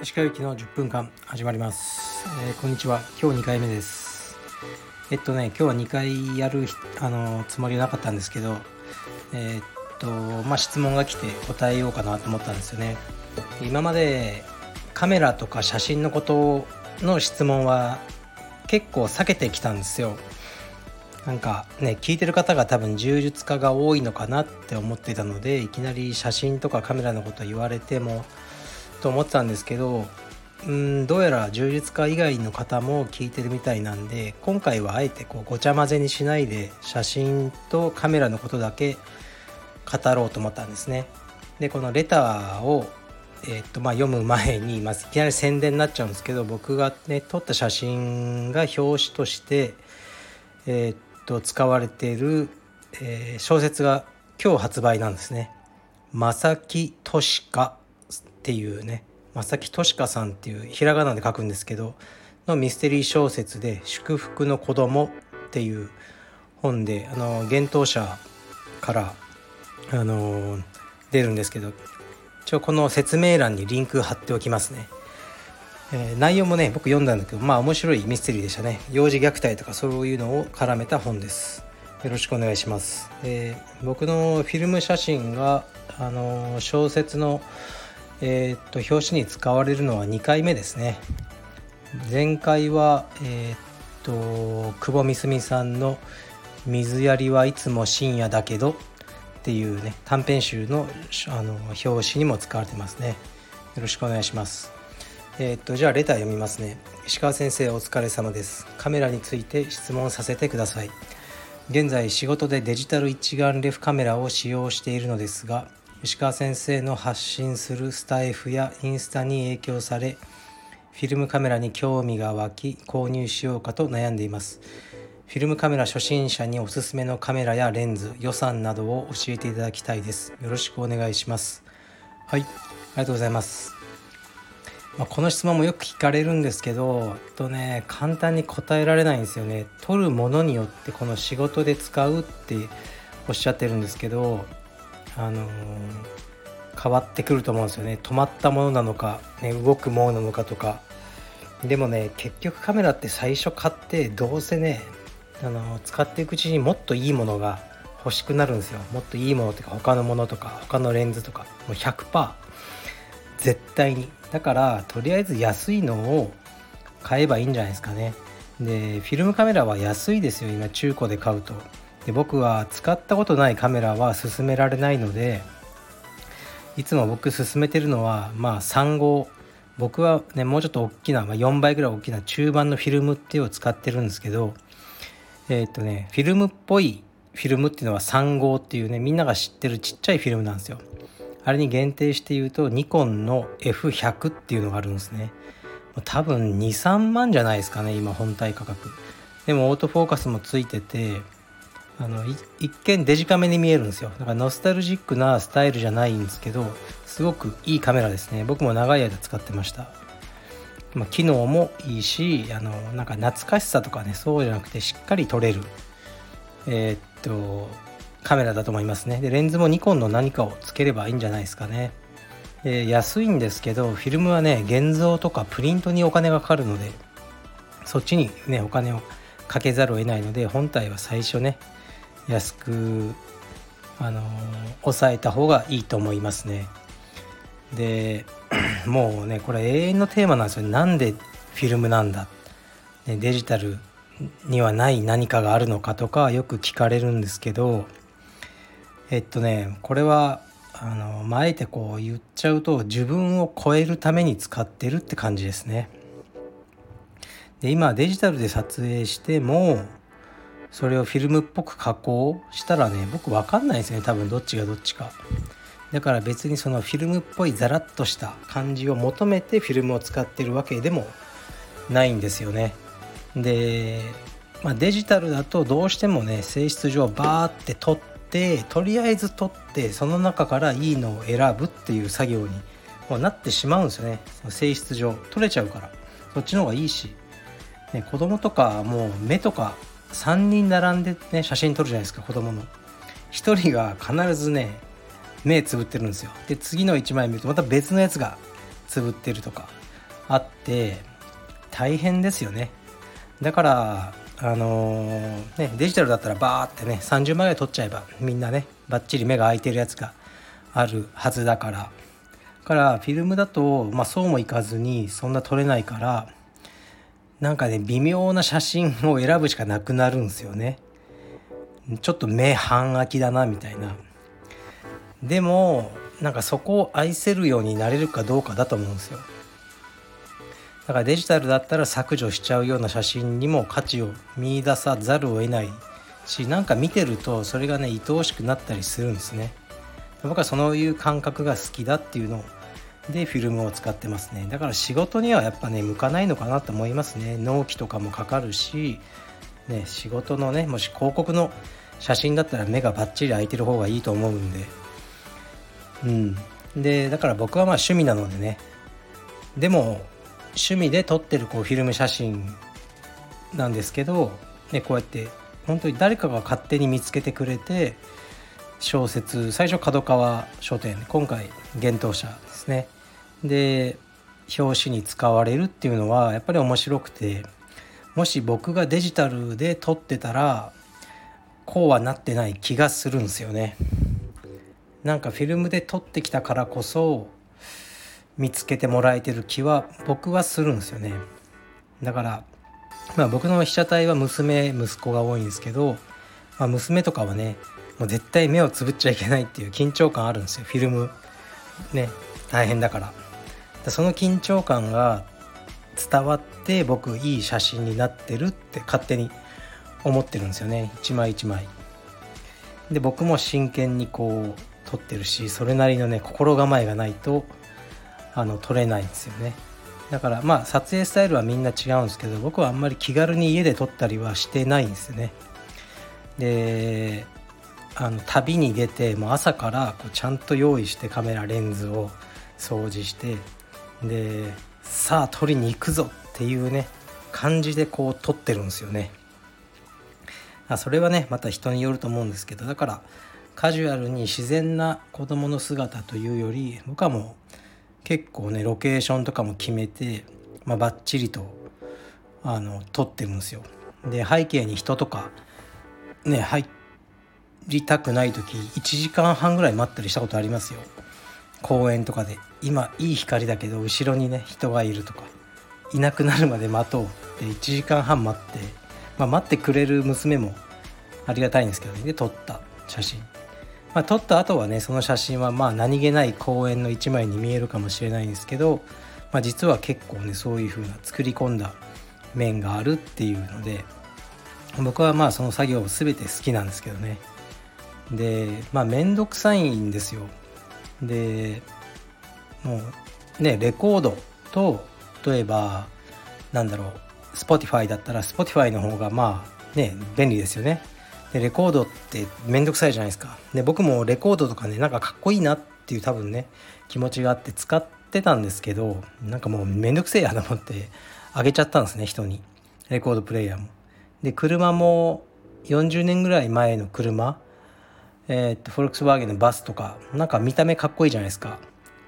石川行きの10分間始まります、えー、こんにちは。今日2回目です。えっとね今日は2回やるあのつもりはなかったんですけどえー、っとまあ質問が来て答えようかなと思ったんですよね。今までカメラとか写真のことの質問は結構避けてきたんですよ。なんかね聞いてる方が多分柔術家が多いのかなって思ってたのでいきなり写真とかカメラのこと言われてもと思ってたんですけどうんどうやら柔術家以外の方も聞いてるみたいなんで今回はあえてこうごちゃ混ぜにしないで写真とカメラのことだけ語ろうと思ったんですね。でこのレターを、えー、っとまあ、読む前に、まあ、いきなり宣伝になっちゃうんですけど僕がね撮った写真が表紙として、えー、っと使われている、えー、小説が今日発売なんですね。正木俊香っていうね正木俊香さんっていうひらがなで書くんですけどのミステリー小説で「祝福の子供っていう本であの幻冬者からあの出るんですけど一応この説明欄にリンク貼っておきますね。えー、内容もね僕読んだんだけどまあ面白いミステリーでしたね。幼児虐待とかそういうのを絡めた本です。よろしくお願いします、えー、僕のフィルム写真があの小説のえ、っと表紙に使われるのは2回目ですね。前回はえ、っと久保みすみさんの「水やりはいつも深夜だけど」っていうね短編集のあの表紙にも使われてますね。よろしくお願いします。えー、っとじゃあレター読みますね。石川先生お疲れ様です。カメラについて質問させてください。現在仕事でデジタル一眼レフカメラを使用しているのですが石川先生の発信するスタイフやインスタに影響されフィルムカメラに興味が湧き購入しようかと悩んでいます。フィルムカメラ初心者におすすめのカメラやレンズ予算などを教えていただきたいです。よろしくお願いします。はいありがとうございます。まあ、この質問もよく聞かれるんですけどえっとね簡単に答えられないんですよね。撮るものによってこの仕事で使うっておっしゃってるんですけどあのー、変わってくると思うんですよね。止まったものなのか、ね、動くものなのかとか。でもね結局カメラって最初買ってどうせね、あのー、使っていくうちにもっといいものが欲しくなるんですよ。もっといいものとか他のものとか他のレンズとか。もう100%絶対に。だからとりあえず安いのを買えばいいんじゃないですかね。でフィルムカメラは安いですよ。今中古で買うと。で僕は使ったことないカメラは勧められないのでいつも僕勧めてるのはまあ3号僕はねもうちょっと大きな、まあ、4倍ぐらい大きな中盤のフィルムっていうのを使ってるんですけどえー、っとねフィルムっぽいフィルムっていうのは3号っていうねみんなが知ってるちっちゃいフィルムなんですよ。あれに限定して言うとニコンの F100 っていうのがあるんですね。多分23万じゃないですかね今本体価格。でもオートフォーカスもついててあの一見デジカメに見えるんですよ。だからノスタルジックなスタイルじゃないんですけどすごくいいカメラですね。僕も長い間使ってました、ま、機能もいいしあのなんか懐かしさとかねそうじゃなくてしっかり撮れる。えー、っとカメラだと思いますね。でレンズもニコンの何かをつければいいんじゃないですかね。で安いんですけどフィルムはね現像とかプリントにお金がかかるのでそっちにねお金をかけざるを得ないので本体は最初ね安くあの抑えた方がいいと思いますね。で もうねこれ永遠のテーマなんですよなんでフィルムなんだ、ね、デジタルにはない何かがあるのかとかよく聞かれるんですけどえっとねこれはあのまあ、えてこう言っちゃうと自分を超えるために使ってるって感じですね。で今デジタルで撮影してもそれをフィルムっぽく加工したらね僕分かんないですね多分どっちがどっちかだから別にそのフィルムっぽいザラッとした感じを求めてフィルムを使ってるわけでもないんですよねで、まあ、デジタルだとどうしてもね性質上バーって撮ってとりあえず撮ってその中からいいのを選ぶっていう作業にもうなってしまうんですよね。性質上。撮れちゃうから。そっちの方がいいし、ね、子供とかもう目とか3人並んでね写真撮るじゃないですか子供の。1人が必ずね目つぶってるんですよ。で次の1枚見るとまた別のやつがつぶってるとかあって大変ですよね。だからあのー、ねデジタルだったらバーってね30枚ぐらい撮っちゃえばみんなねバッチリ目が開いてるやつがあるはずだから。からフィルムだと、まあ、そうもいかずにそんな撮れないからなんかね微妙な写真を選ぶしかなくなるんですよね。ちょっと目半開きだなみたいな。でもなんかそこを愛せるようになれるかどうかだと思うんですよ。だからデジタルだったら削除しちゃうような写真にも価値を見いださざるを得ないしなんか見てるとそれがね愛おしくなったりするんですね。僕はそういう感覚が好きだっていうのでフィルムを使ってますね。だから仕事にはやっぱね向かないのかなと思いますね。納期とかもかかるしね仕事のねもし広告の写真だったら目がバッチリ開いてる方がいいと思うんで。うん。でだから僕はまあ趣味なのでね。でも趣味で撮ってるこうフィルム写真なんですけど、ね、こうやって本当に誰かが勝手に見つけてくれて小説最初角川書店今回幻冬舎ですね。で表紙に使われるっていうのはやっぱり面白くてもし僕がデジタルで撮ってたらこうはなってない気がするんですよね。なんかフィルムで撮ってきたからこそ見つけてもらえてる気は僕はするんですよね。だからまあ僕の被写体は娘息子が多いんですけど、まあ、娘とかはねもう絶対目をつぶっちゃいけないっていう 緊張感あるんですよ。フィルム。ね大変だから。その緊張感が伝わって僕いい写真になってるって勝手に思ってるんですよね。一枚一枚。で僕も真剣にこう撮ってるしそれなりのね心構えがないとあの撮れないんですよね。だからまあ撮影スタイルはみんな違うんですけど僕はあんまり気軽に家で撮ったりはしてないんですよね。であの旅に出てもう朝からこうちゃんと用意してカメラレンズを掃除してでさあ撮りに行くぞっていうね感じでこう撮ってるんですよね。あそれはねまた人によると思うんですけどだからカジュアルに自然な子供の姿というより僕はもう結構ねロケーションとかも決めて、まあ、バッチリとあの撮ってるんですよ。で背景に人とかね入りたくない時1時間半ぐらい待ったりしたことありますよ。公園とかで今いい光だけど後ろにね人がいるとかいなくなるまで待とうって1時間半待って、まあ、待ってくれる娘もありがたいんですけどねで撮った写真まあ、撮った後はねその写真はまあ何気ない公園の一枚に見えるかもしれないんですけど、まあ、実は結構ねそういう風な作り込んだ面があるっていうので僕はまあその作業を全て好きなんですけどね。でまあ面倒くさいんですよ。でもうねレコードと例えばなんだろう Spotify だったら Spotify の方がまあね便利ですよね。でレコードってめんどくさいじゃないですか。で僕もレコードとかねなんかかっこいいなっていう多分ね気持ちがあって使ってたんですけどなんかもうめんどくせえやと思ってあげちゃったんですね人に。レコードプレーヤーも。で車も40年ぐらい前の車えー、っとフォルクスワーゲンのバスとかなんか見た目かっこいいじゃないですか。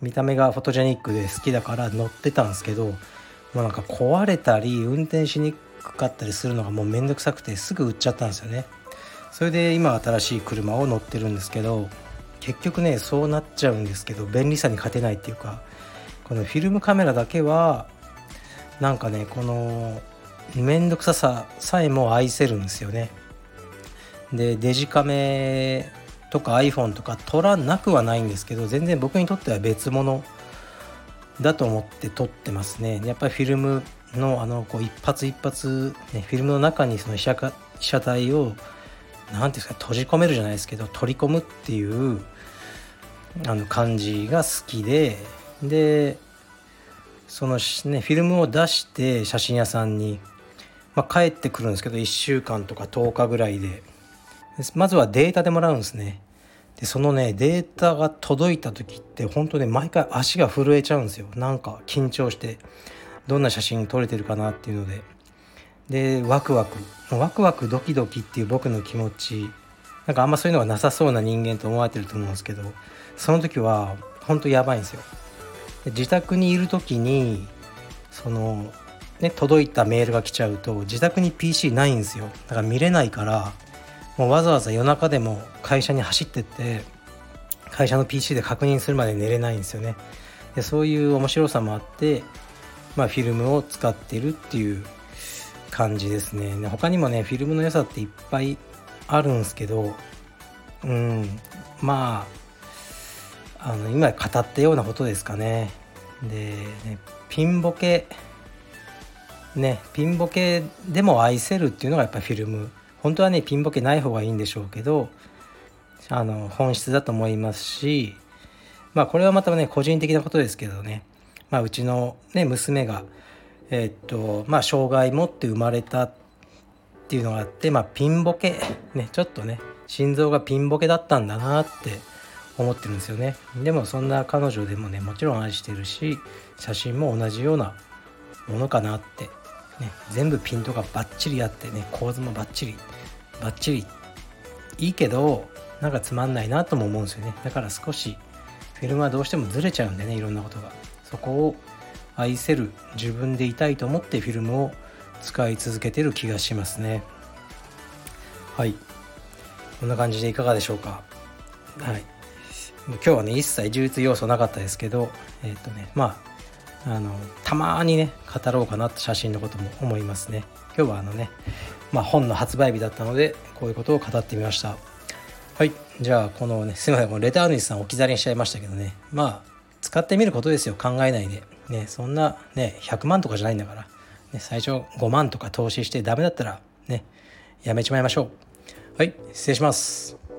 見た目がフォトジェニックで好きだから乗ってたんですけどもうなんか壊れたり運転しにくかったりするのがもうめんどくさくてすぐ売っちゃったんですよね。それで今新しい車を乗ってるんですけど結局ねそうなっちゃうんですけど便利さに勝てないっていうかこのフィルムカメラだけはなんかねこの面倒くさささえも愛せるんですよね。でデジカメとか iPhone とか撮らなくはないんですけど全然僕にとっては別物だと思って撮ってますね。やっぱりフィルムのあのこう一発一発、ね、フィルムの中にその被写体を何ていうんですか閉じ込めるじゃないですけど取り込むっていうあの感じが好きででそのねフィルムを出して写真屋さんに、まあ、帰ってくるんですけど1週間とか10日ぐらいでまずはデータでもらうんですね。でそのねデータが届いた時って本当ね毎回足が震えちゃうんですよ。なんか緊張してどんな写真撮れてるかなっていうので。でワクワク。ワクワクドキドキっていう僕の気持ち。なんかあんまそういうのがなさそうな人間と思われてると思うんですけどその時は本当やばいんですよ。自宅にいる時にそのね届いたメールが来ちゃうと自宅に PC ないんですよ。だから見れないからもうわざわざ夜中でも会社に走ってって会社の PC で確認するまで寝れないんですよね。でそういう面白さもあってまあフィルムを使ってるっていう感じですね。他にもねフィルムの良さっていっぱいあるんですけどうんまああの今語ったようなことですかね。でねピンボケねピンボケでも愛せるっていうのがやっぱフィルム。本当はねピンボケない方がいいんでしょうけどあの本質だと思いますしまあこれはまたね個人的なことですけどね、まあ、うちの、ね、娘がえ、っとまあ障害持って生まれたっていうのがあって、まあ、ピンボケ。ねちょっとね心臓がピンボケだったんだなって思ってるんですよね。でもそんな彼女でもねもちろん愛してるし写真も同じようなものかなって、ね、全部ピントがバッチリあってね構図もバッチリバッチリいいけどなんかつまんないなとも思うんですよね。だから少しフィルムはどうしてもずれちゃうんでねいろんなことが。そこを愛せる自分でいたいと思ってフィルムを使い続けてる気がしますね。はい。こんな感じでいかがでしょうか？はい。今日はね一切充実要素なかったですけどえっ、ー、とねまああのたまにね語ろうかなって写真のことも思いますね。今日はあのねまあ本の発売日だったのでこういうことを語ってみました。はい。じゃあこのねすいません。レター主さん置き去りにしちゃいましたけどね。まあ使ってみることですよ。考えないで。ねそんなね100万とかじゃないんだから、ね、最初5万とか投資してダメだったらねやめちまいましょう。はい失礼します。